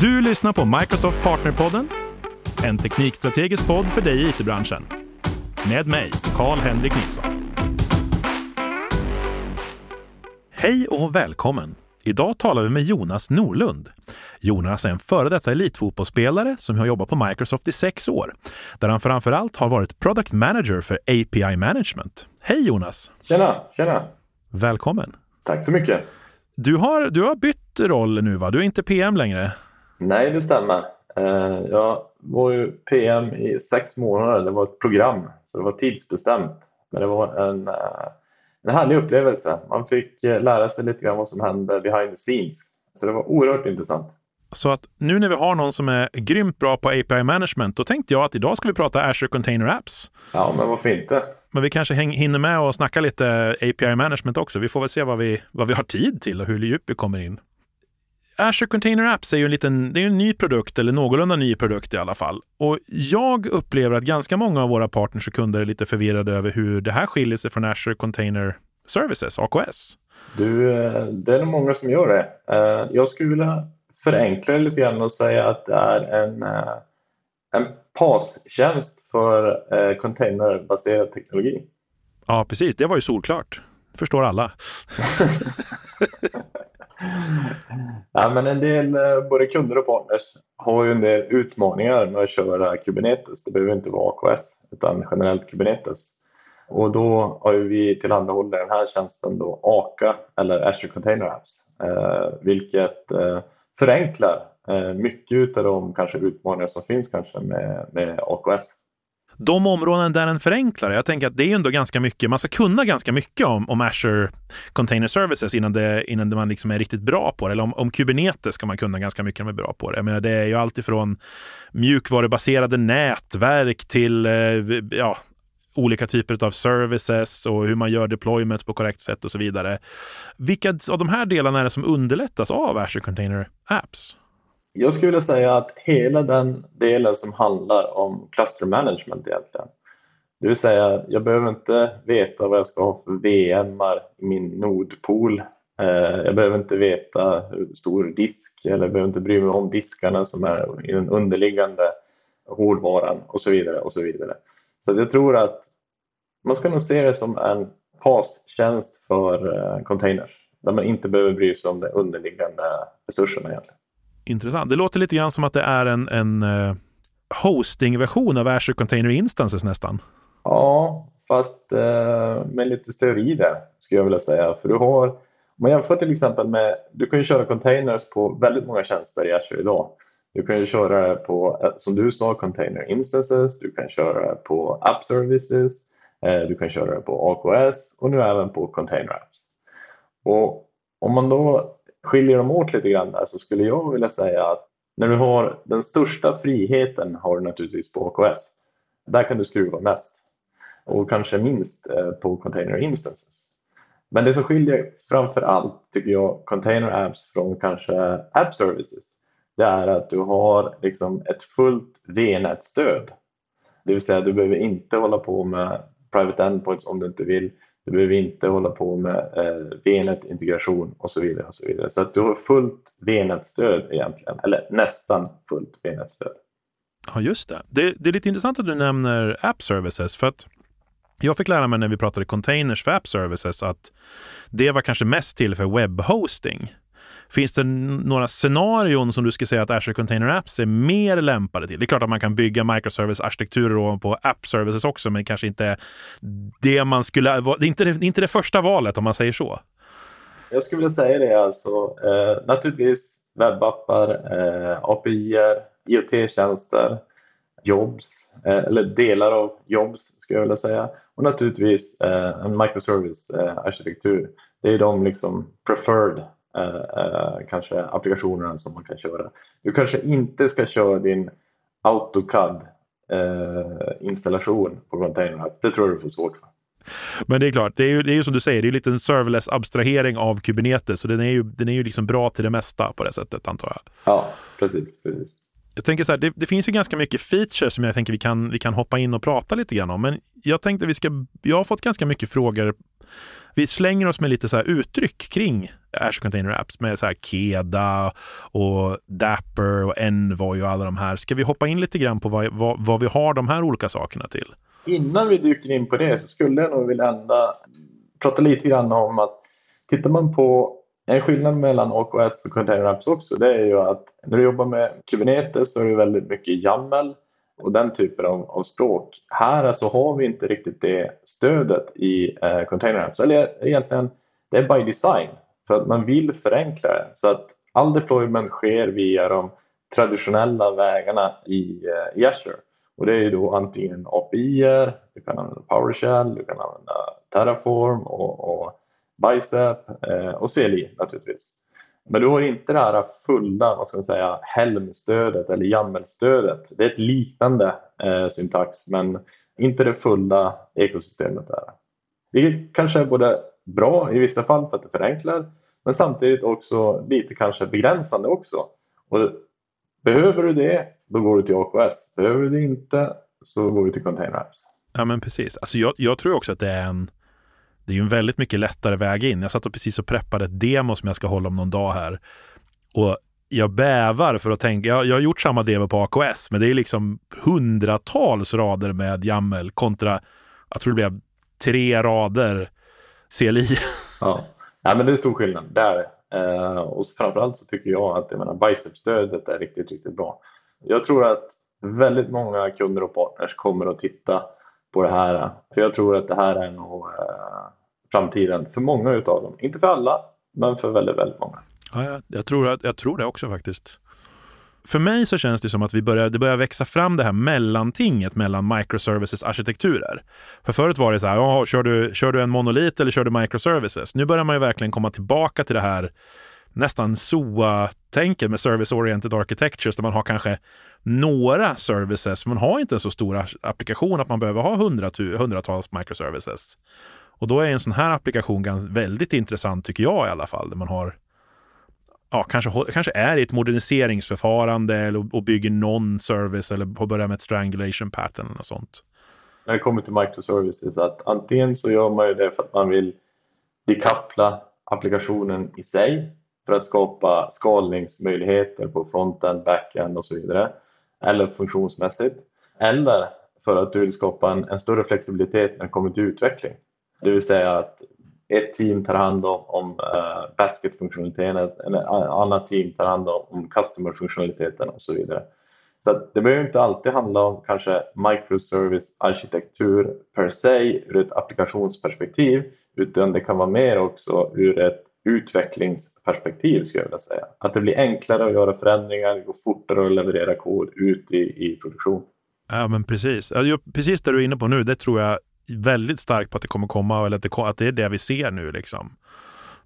Du lyssnar på Microsoft Partnerpodden, en teknikstrategisk podd för dig i it-branschen. Med mig, Karl-Henrik Nilsson. Hej och välkommen! Idag talar vi med Jonas Norlund. Jonas är en före detta elitfotbollsspelare som har jobbat på Microsoft i sex år, där han framför allt har varit product manager för API management. Hej Jonas! Tjena, tjena! Välkommen! Tack så mycket! Du har, du har bytt roll nu va? Du är inte PM längre? Nej, det stämmer. Eh, jag var ju PM i sex månader. Det var ett program, så det var tidsbestämt. Men det var en, eh, en härlig upplevelse. Man fick eh, lära sig lite grann vad som hände behind the scenes. Så det var oerhört intressant. Så att nu när vi har någon som är grymt bra på API management, då tänkte jag att idag ska vi prata Azure Container Apps. Ja, men varför inte? Men vi kanske hinner med och snacka lite API management också. Vi får väl se vad vi, vad vi har tid till och hur djupt vi kommer in. Azure Container Apps är ju en, liten, det är en ny produkt, eller någorlunda ny produkt i alla fall. Och jag upplever att ganska många av våra partners och kunder är lite förvirrade över hur det här skiljer sig från Azure Container Services, AKS. Du, eh, det är nog många som gör det. Eh, jag skulle vilja förenkla det lite grann och säga att det är en, eh, en PAS-tjänst för containerbaserad teknologi. Ja, precis. Det var ju solklart. förstår alla. ja, men en del eh, både kunder och partners har ju en del utmaningar med att köra Kubernetes. Det behöver inte vara AKS utan generellt Kubernetes. Och då har vi tillhandahållit den här tjänsten då AKA eller Azure Container Apps, eh, vilket eh, förenklar eh, mycket av de kanske utmaningar som finns kanske med, med AKS de områden där den förenklar, jag tänker att det är ändå ganska mycket, man ska kunna ganska mycket om, om Azure Container Services innan, det, innan man liksom är riktigt bra på det. Eller om, om Kubernetes ska man kunna ganska mycket om man är bra på det. Jag menar, det är ju alltifrån mjukvarubaserade nätverk till eh, ja, olika typer av services och hur man gör deployments på korrekt sätt och så vidare. Vilka av de här delarna är det som underlättas av Azure Container Apps? Jag skulle vilja säga att hela den delen som handlar om cluster management egentligen. Det vill säga, jag behöver inte veta vad jag ska ha för VMar i min nodpool. Eh, jag behöver inte veta hur stor disk eller jag behöver inte bry mig om diskarna som är i den underliggande hårdvaran och så vidare. och Så vidare. Så jag tror att man ska nog se det som en PAS-tjänst för eh, containers där man inte behöver bry sig om de underliggande resurserna egentligen intressant. Det låter lite grann som att det är en, en uh, hosting-version av Azure Container Instances nästan. Ja, fast uh, med lite teori där skulle jag vilja säga. För du har, om man jämför till exempel med, du kan ju köra containers på väldigt många tjänster i Azure idag. Du kan ju köra på, eh, som du sa, container instances, du kan köra på app services, du kan köra på AKS och nu även på container apps. Och om man då skiljer de åt lite grann där så skulle jag vilja säga att när du har den största friheten har du naturligtvis på AKS. Där kan du skruva mest och kanske minst eh, på Container Instances. Men det som skiljer framför allt, tycker jag, Container Apps från kanske App Services, det är att du har liksom ett fullt VNet-stöd. Det vill säga, du behöver inte hålla på med private endpoints om du inte vill. Du behöver inte hålla på med eh, VNet-integration och så vidare. och Så vidare. Så att du har fullt VNet-stöd egentligen, eller nästan fullt VNet-stöd. Ja, just det. det. det. är lite intressant att du nämner App Services, för att jag fick lära mig när vi pratade containers för App Services att det var kanske mest till för webbhosting. Finns det några scenarion som du skulle säga att Azure Container Apps är mer lämpade till? Det är klart att man kan bygga microservice-arkitekturer på app services också, men kanske inte det man skulle... Det är inte det, inte det första valet om man säger så. Jag skulle vilja säga det alltså. Eh, naturligtvis webbappar, eh, API, IoT-tjänster, jobs, eh, eller delar av jobs skulle jag vilja säga. Och naturligtvis eh, en microservice-arkitektur. Eh, det är de liksom preferred kanske applikationerna som man kan köra. Du kanske inte ska köra din AutoCAD eh, installation på containern. Det tror jag du får svårt för. Men det är klart, det är ju, det är ju som du säger, det är lite en serverless abstrahering av Kubernetes, så den är ju, den är ju liksom bra till det mesta på det sättet antar jag. Ja, precis, precis. Jag tänker så här, det, det, finns ju ganska mycket features som jag tänker vi kan, vi kan hoppa in och prata lite grann om, men jag tänkte vi ska, jag har fått ganska mycket frågor vi slänger oss med lite så här uttryck kring Azure Container Apps med så här Keda och Dapper och Envoy och alla de här. Ska vi hoppa in lite grann på vad, vad, vad vi har de här olika sakerna till? Innan vi dyker in på det så skulle jag nog vilja ända, prata lite grann om att tittar man på en skillnad mellan AKS och Container Apps också det är ju att när du jobbar med Kubernetes så är det väldigt mycket YAML och den typen av, av språk. Här så har vi inte riktigt det stödet i eh, Container Apps. Eller egentligen, det är by design för att man vill förenkla det. Så att all deployment sker via de traditionella vägarna i, eh, i Azure. Och det är ju då antingen API, du kan använda PowerShell, du kan använda Terraform och, och Bicep eh, och CLI naturligtvis. Men du har inte det här fulla vad ska man säga, Helm-stödet eller YAML-stödet. Det är ett liknande eh, syntax men inte det fulla ekosystemet där. Vilket kanske är både bra i vissa fall för att det förenklar men samtidigt också lite kanske begränsande också. Och behöver du det, då går du till AKS. Behöver du det inte, så går du till Container Apps. Ja, men precis. Alltså jag, jag tror också att det är en det är ju en väldigt mycket lättare väg in. Jag satt och precis och preppade ett demo som jag ska hålla om någon dag här. Och jag bävar för att tänka, jag, jag har gjort samma demo på AKS, men det är liksom hundratals rader med YAML kontra, jag tror det blev tre rader CLI. Ja, ja men det är stor skillnad där. Uh, och framförallt så tycker jag att jag menar, Bicep-stödet är riktigt, riktigt bra. Jag tror att väldigt många kunder och partners kommer att titta på det här. För jag tror att det här är nog uh, framtiden för många utav dem. Inte för alla, men för väldigt, väldigt många. Ja, jag, jag, tror, jag tror det också faktiskt. För mig så känns det som att vi börjar, det börjar växa fram det här mellantinget mellan microservices arkitekturer. För förut var det så här, oh, kör, du, kör du en monolit eller kör du microservices? Nu börjar man ju verkligen komma tillbaka till det här nästan SOA-tänket med service-oriented architectures där man har kanske några services. Man har inte en så stor applikation att man behöver ha hundratals microservices. Och då är en sån här applikation väldigt intressant tycker jag i alla fall, där man har ja, kanske, kanske är i ett moderniseringsförfarande eller, och bygger någon service eller börjar med ett strangulation pattern eller något sånt. När det kommer till microservices, att antingen så gör man ju det för att man vill dekoppla applikationen i sig för att skapa skalningsmöjligheter på frontend, backend och så vidare. Eller funktionsmässigt. Eller för att du vill skapa en, en större flexibilitet när det kommer till utveckling. Det vill säga att ett team tar hand om, om uh, basketfunktionaliteten, ett annat team tar hand om customer-funktionaliteten och så vidare. Så det behöver inte alltid handla om kanske microservice-arkitektur per se ur ett applikationsperspektiv, utan det kan vara mer också ur ett utvecklingsperspektiv skulle jag vilja säga. Att det blir enklare att göra förändringar, det går fortare att leverera kod ut i, i produktion. Ja, men precis. Precis det du är inne på nu, det tror jag väldigt starkt på att det kommer komma eller att det, att det är det vi ser nu. Liksom.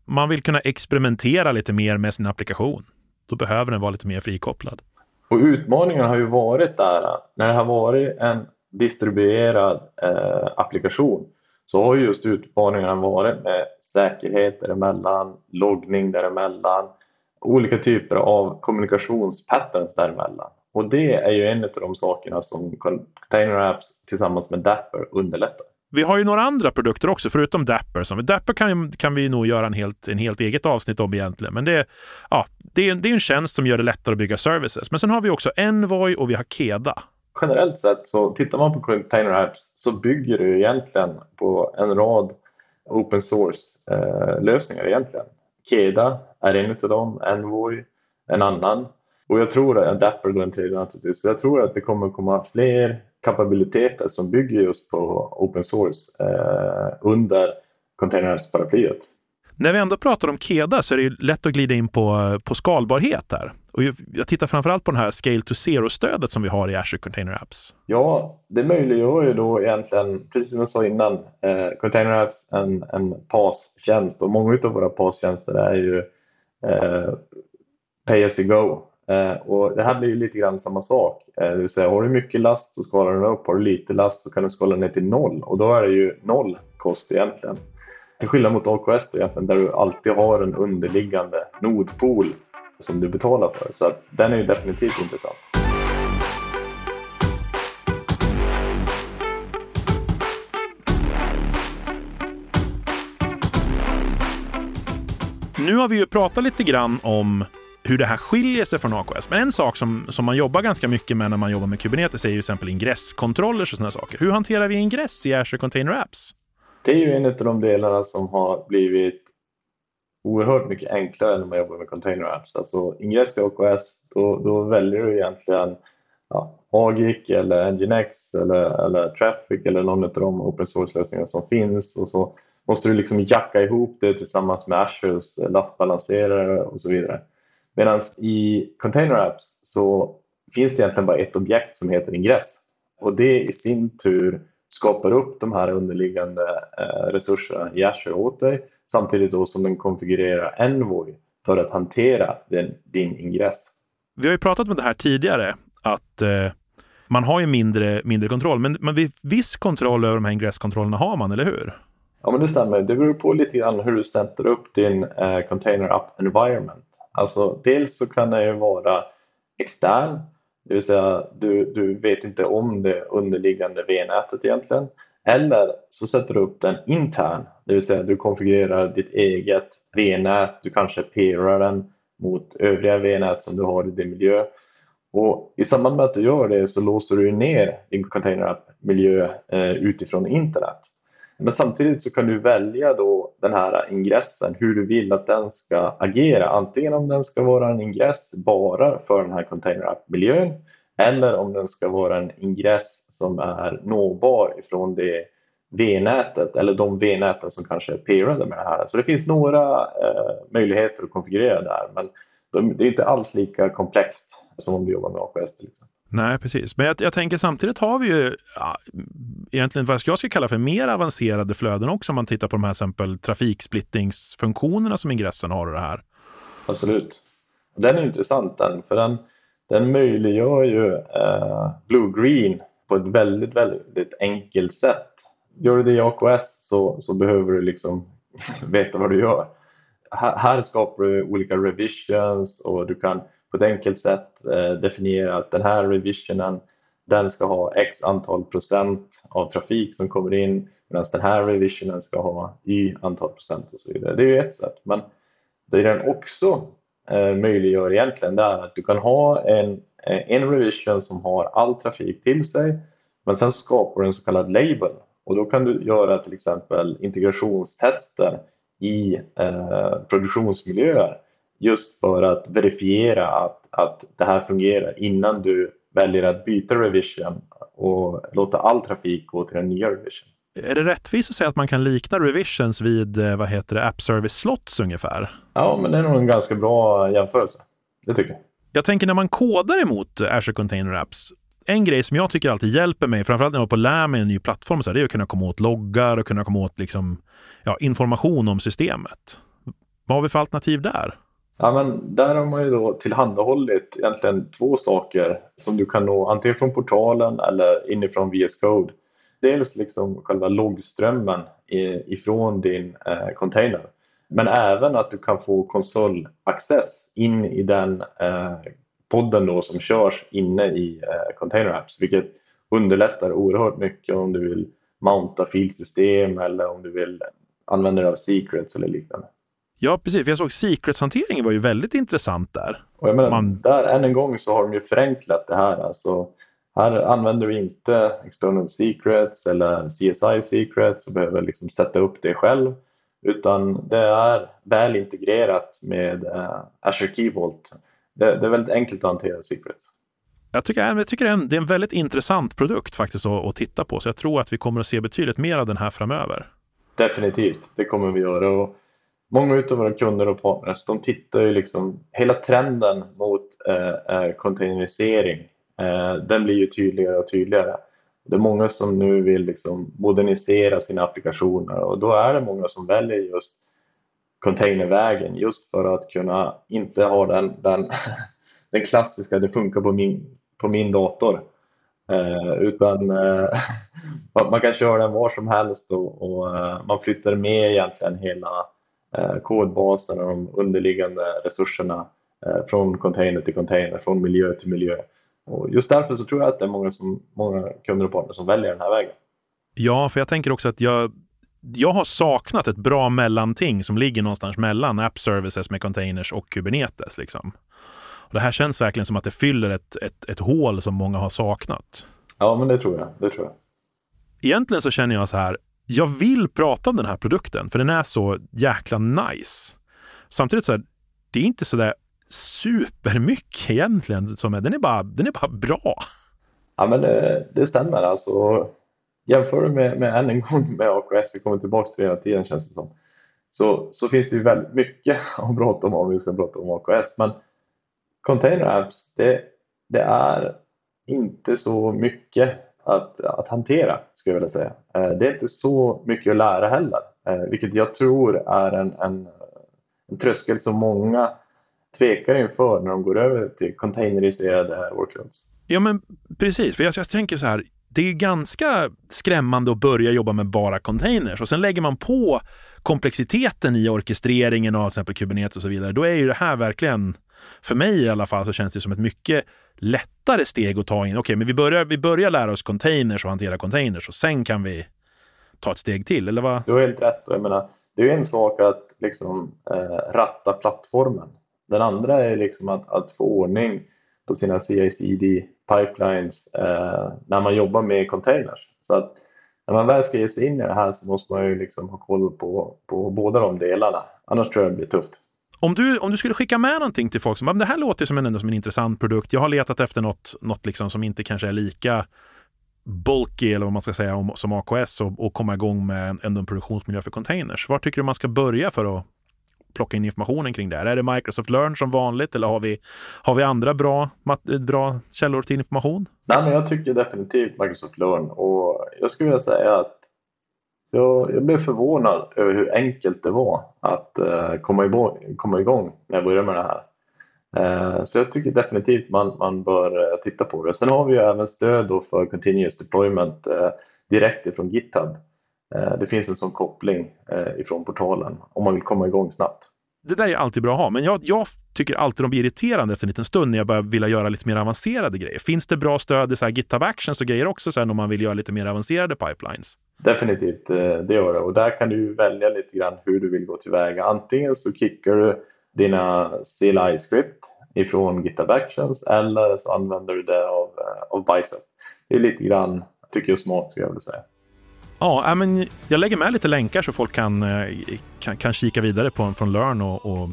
Man vill kunna experimentera lite mer med sin applikation. Då behöver den vara lite mer frikopplad. Och utmaningen har ju varit där, när det har varit en distribuerad eh, applikation så har just utmaningarna varit med säkerhet däremellan, loggning däremellan, olika typer av kommunikationspatterns däremellan. Och det är ju en av de sakerna som Container Apps tillsammans med Dapper underlättar. Vi har ju några andra produkter också, förutom Dapper. Som, Dapper kan, kan vi nog göra en helt, en helt eget avsnitt om egentligen. Men det, ja, det, är, det är en tjänst som gör det lättare att bygga services. Men sen har vi också Envoy och vi har Keda. Generellt sett så tittar man på Container Apps så bygger du egentligen på en rad open source eh, lösningar egentligen. Keda är en av dem, Envoy en annan. Och jag tror att Dapper går en tredje naturligtvis. Så jag tror att det kommer komma fler kapabiliteter som bygger just på open source eh, under containers-paraplyet. När vi ändå pratar om KEDA så är det lätt att glida in på, på skalbarhet här. Och jag tittar framförallt på den här Scale to Zero-stödet som vi har i Azure Container Apps. Ja, det möjliggör ju då egentligen, precis som jag sa innan, eh, Container Apps en, en PAS-tjänst och många av våra PAS-tjänster är ju eh, pay as you go. Eh, och det här blir ju lite grann samma sak. Eh, det vill säga, har du mycket last så skalar den upp. Har du lite last så kan du skala ner till noll och då är det ju noll kost egentligen. Till skillnad mot AKS egentligen, där du alltid har en underliggande nodpool som du betalar för. Så att den är ju definitivt intressant. Nu har vi ju pratat lite grann om hur det här skiljer sig från AKS. Men en sak som, som man jobbar ganska mycket med när man jobbar med Kubernetes är ju till exempel ingresskontroller och sådana saker. Hur hanterar vi ingress i Azure Container Apps? Det är ju en av de delarna som har blivit oerhört mycket enklare när man jobbar med Container Apps. Alltså ingress i AKS, då, då väljer du egentligen ja, Agic eller Nginx eller, eller Traffic eller någon av de open source-lösningar som finns och så måste du liksom jacka ihop det tillsammans med Azures lastbalanserare och så vidare. Medan i Container Apps så finns det egentligen bara ett objekt som heter ingress och det i sin tur skapar upp de här underliggande eh, resurserna i Azure åt dig samtidigt då som den konfigurerar Envoy för att hantera den, din ingress. Vi har ju pratat om det här tidigare, att eh, man har ju mindre, mindre kontroll, men, men viss kontroll över de här ingresskontrollerna har man, eller hur? Ja, men det stämmer. Det beror på lite grann hur du sätter upp din eh, Container App Environment. Alltså, dels så kan den ju vara extern, det vill säga du, du vet inte om det underliggande V-nätet egentligen. Eller så sätter du upp den intern, det vill säga du konfigurerar ditt eget V-nät, du kanske peerar den mot övriga V-nät som du har i din miljö. Och I samband med att du gör det så låser du ner din container app-miljö eh, utifrån internet. Men samtidigt så kan du välja då den här ingressen, hur du vill att den ska agera. Antingen om den ska vara en ingress bara för den här container app-miljön eller om den ska vara en ingress som är nåbar ifrån det V-nätet eller de V-näten som kanske är peerade med det här. Så det finns några eh, möjligheter att konfigurera där men det är inte alls lika komplext som om du jobbar med AKS till exempel. Nej, precis. Men jag, jag, tänker samtidigt har vi ju ja, egentligen vad jag ska kalla för mer avancerade flöden också om man tittar på de här exempel trafiksplittingsfunktionerna som ingressen har och det här. Absolut. Den är intressant den, för den, den möjliggör ju eh, blue-green på ett väldigt, väldigt enkelt sätt. Gör du det i AKS så, så behöver du liksom veta vad du gör. Här, här skapar du olika revisions och du kan på ett enkelt sätt eh, definiera att den här revisionen den ska ha x antal procent av trafik som kommer in medan den här revisionen ska ha y antal procent och så vidare. Det är ju ett sätt. Men det den också eh, möjliggör egentligen det är att du kan ha en, eh, en revision som har all trafik till sig men sen skapar du en så kallad label och då kan du göra till exempel integrationstester i eh, produktionsmiljöer just för att verifiera att, att det här fungerar innan du väljer att byta revision och låta all trafik gå till den nya revision. Är det rättvist att säga att man kan likna revisions vid eh, vad heter det, app service slots ungefär? Ja, men det är nog en ganska bra jämförelse. Det tycker jag. Jag tänker när man kodar emot Azure Container Apps, en grej som jag tycker alltid hjälper mig, framförallt när jag är på lär mig en ny plattform, så här, det är att kunna komma åt loggar och kunna komma åt liksom, ja, information om systemet. Vad har vi för alternativ där? Ja, men där har man ju då tillhandahållit egentligen två saker som du kan nå antingen från portalen eller inifrån VS Code. Dels liksom själva loggströmmen ifrån din eh, container men även att du kan få konsolaccess in i den eh, podden då som körs inne i eh, Container Apps vilket underlättar oerhört mycket om du vill mounta filsystem eller om du vill använda dig av secrets eller liknande. Ja, precis. För jag såg secrets-hanteringen var ju väldigt intressant där. Och jag menar, Man... där än en gång så har de ju förenklat det här. Alltså, här använder du inte external secrets eller CSI secrets och behöver liksom sätta upp det själv. Utan det är väl integrerat med uh, Azure Key Vault. Det, det, är väldigt enkelt att hantera secrets. Jag tycker, jag tycker det är en väldigt intressant produkt faktiskt att, att titta på. Så jag tror att vi kommer att se betydligt mer av den här framöver. Definitivt, det kommer vi göra. Och många av våra kunder och partners de tittar ju liksom, hela trenden mot eh, eh, containerisering eh, den blir ju tydligare och tydligare. Det är många som nu vill liksom modernisera sina applikationer och då är det många som väljer just containervägen just för att kunna inte ha den, den, den klassiska, det funkar på min, på min dator. Eh, utan eh, man kan köra den var som helst och, och eh, man flyttar med egentligen hela kodbasen och de underliggande resurserna eh, från container till container, från miljö till miljö. Och just därför så tror jag att det är många, som, många kunder och partner som väljer den här vägen. Ja, för jag tänker också att jag, jag har saknat ett bra mellanting som ligger någonstans mellan app services med containers och Kubernetes. Liksom. Och det här känns verkligen som att det fyller ett, ett, ett hål som många har saknat. Ja, men det tror jag. Det tror jag. Egentligen så känner jag så här, jag vill prata om den här produkten för den är så jäkla nice. Samtidigt så här, det är inte så där supermycket egentligen. Som är, den, är bara, den är bara bra. Ja, men det, det stämmer. Alltså, jämför med, med än en gång med AKS, vi kommer tillbaka till det hela tiden känns det som, så, så finns det ju väldigt mycket att prata om om vi ska prata om AKS. Men Container Apps, det, det är inte så mycket att, att hantera, skulle jag vilja säga. Eh, det är inte så mycket att lära heller, eh, vilket jag tror är en, en, en tröskel som många tvekar inför när de går över till containeriserade workloads. Ja, men precis. För jag, jag tänker så här, det är ganska skrämmande att börja jobba med bara containers och sen lägger man på komplexiteten i orkestreringen av till exempel Kubernetes och så vidare. Då är ju det här verkligen, för mig i alla fall, så känns det som ett mycket lättare steg att ta in. Okej, okay, men vi börjar, vi börjar lära oss containers och hantera containers och sen kan vi ta ett steg till, eller vad? Du har helt rätt. Jag menar, det är en sak att liksom, eh, ratta plattformen. Den andra är liksom att, att få ordning på sina CICD-pipelines eh, när man jobbar med containers. Så att när man väl ska ge sig in i det här så måste man ju liksom ha koll på, på båda de delarna. Annars tror jag det blir tufft. Om du, om du skulle skicka med någonting till folk som det här låter som en, som en intressant produkt. Jag har letat efter något, något liksom som inte kanske är lika bulky eller vad man ska säga om, som AKS och, och komma igång med en, en produktionsmiljö för containers. Var tycker du man ska börja för att plocka in informationen kring det här? Är det Microsoft Learn som vanligt eller har vi, har vi andra bra, bra källor till information? Nej, men jag tycker definitivt Microsoft Learn och jag skulle vilja säga att jag, jag blev förvånad över hur enkelt det var att eh, komma, igång, komma igång när jag började med det här. Eh, så jag tycker definitivt man, man bör eh, titta på det. Sen har vi ju även stöd då för Continuous Deployment eh, direkt ifrån GitHub. Eh, det finns en sån koppling eh, ifrån portalen om man vill komma igång snabbt. Det där är alltid bra att ha, men jag, jag tycker alltid de blir irriterande efter en liten stund när jag börjar vilja göra lite mer avancerade grejer. Finns det bra stöd i så här GitHub Actions och grejer också sen om man vill göra lite mer avancerade pipelines? Definitivt, eh, det gör det. Och där kan du välja lite grann hur du vill gå tillväga. Antingen så kickar du dina CLI-script ifrån GitHub Actions eller så använder du det av, av Bicep. Det är lite grann, tycker jag, smart skulle jag vilja säga. Ja, men jag lägger med lite länkar så folk kan, eh, kan, kan kika vidare på från Learn och, och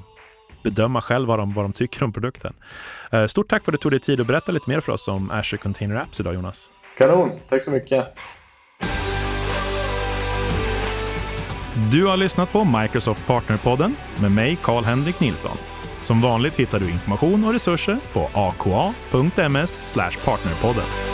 bedöma själv vad de, vad de tycker om produkten. Eh, stort tack för att du tog dig tid att berätta lite mer för oss om Azure Container Apps idag, Jonas. Kanon, tack så mycket. Du har lyssnat på Microsoft Partnerpodden med mig, Karl-Henrik Nilsson. Som vanligt hittar du information och resurser på aka.ms partnerpodden.